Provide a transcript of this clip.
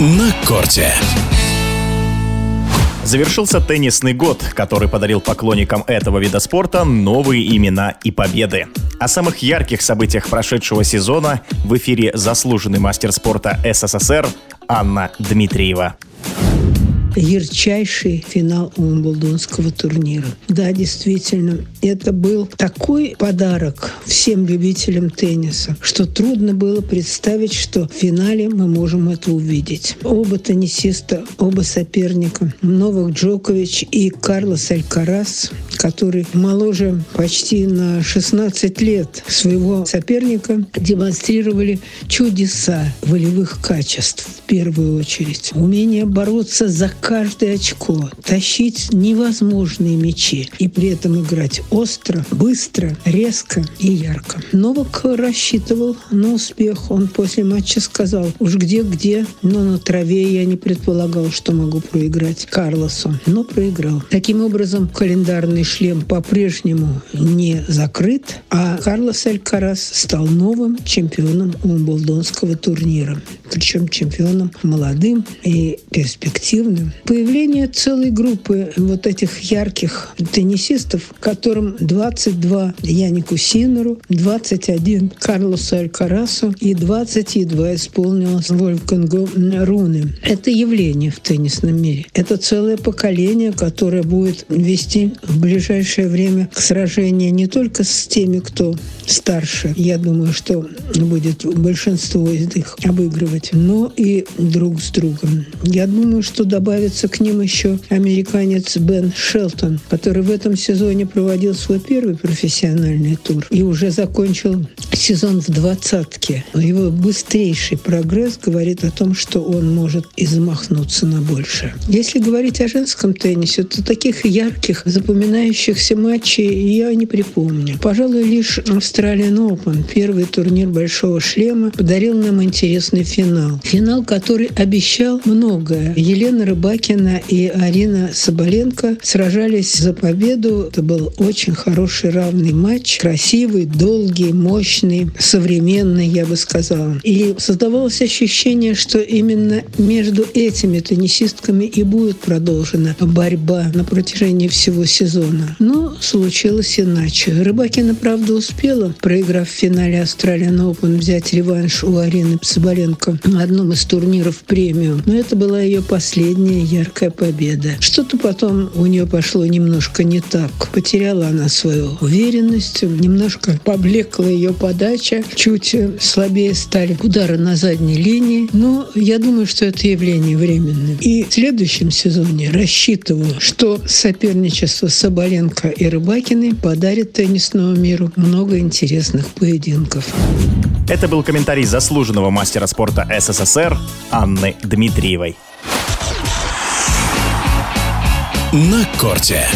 На корте. Завершился теннисный год, который подарил поклонникам этого вида спорта новые имена и победы. О самых ярких событиях прошедшего сезона в эфире заслуженный мастер спорта СССР Анна Дмитриева ярчайший финал Умблдонского турнира. Да, действительно, это был такой подарок всем любителям тенниса, что трудно было представить, что в финале мы можем это увидеть. Оба теннисиста, оба соперника, Новак Джокович и Карлос Алькарас, который моложе почти на 16 лет своего соперника, демонстрировали чудеса волевых качеств в первую очередь. Умение бороться за каждое очко, тащить невозможные мячи и при этом играть остро, быстро, резко и ярко. Новак рассчитывал на успех. Он после матча сказал, уж где-где, но на траве я не предполагал, что могу проиграть Карлосу. Но проиграл. Таким образом, календарный шлем по-прежнему не закрыт, а Карлос Алькарас стал новым чемпионом Умблдонского турнира. Причем чемпионом молодым и перспективным. Появление целой группы вот этих ярких теннисистов, которым 22 Янику Синеру, 21 Карлосу Алькарасу и 20 едва исполнилось Вольфгангу Руны. Это явление в теннисном мире. Это целое поколение, которое будет вести в ближайшее время к сражению не только с теми, кто старше, я думаю, что будет большинство из них обыгрывать, но и друг с другом. Я думаю, что добавится к ним еще американец Бен Шелтон, который в этом сезоне проводил свой первый профессиональный тур и уже закончил сезон в двадцатке. Его быстрейший прогресс говорит о том, что он может и замахнуться на больше. Если говорить о женском теннисе, то таких ярких, запоминающихся матчей я не припомню. Пожалуй, лишь Australian Open, первый турнир Большого шлема, подарил нам интересный финал. Финал, который обещал многое. Елена Рыбакина и Арина Соболенко сражались за победу. Это был очень хороший равный матч, красивый, долгий, мощный, современный, я бы сказала. И создавалось ощущение, что именно между этими теннисистками и будет продолжена борьба на протяжении всего сезона. Но случилось иначе. Рыбакина, правда, успела, проиграв в финале Australian Open, взять реванш у Арины Соболенко на одном из турниров премиум. Но это была ее последняя яркая победа. Что-то потом у нее пошло немножко не так. Потеряла она свою уверенность, немножко поблекла ее подача, чуть слабее стали удары на задней линии. Но я думаю, что это явление временное. И в следующем сезоне рассчитываю, что соперничество Соболенко и Рыбакиной подарит теннисному миру много интересных поединков. Это был комментарий заслуженного мастера спорта СССР Анны Дмитриевой. На корте.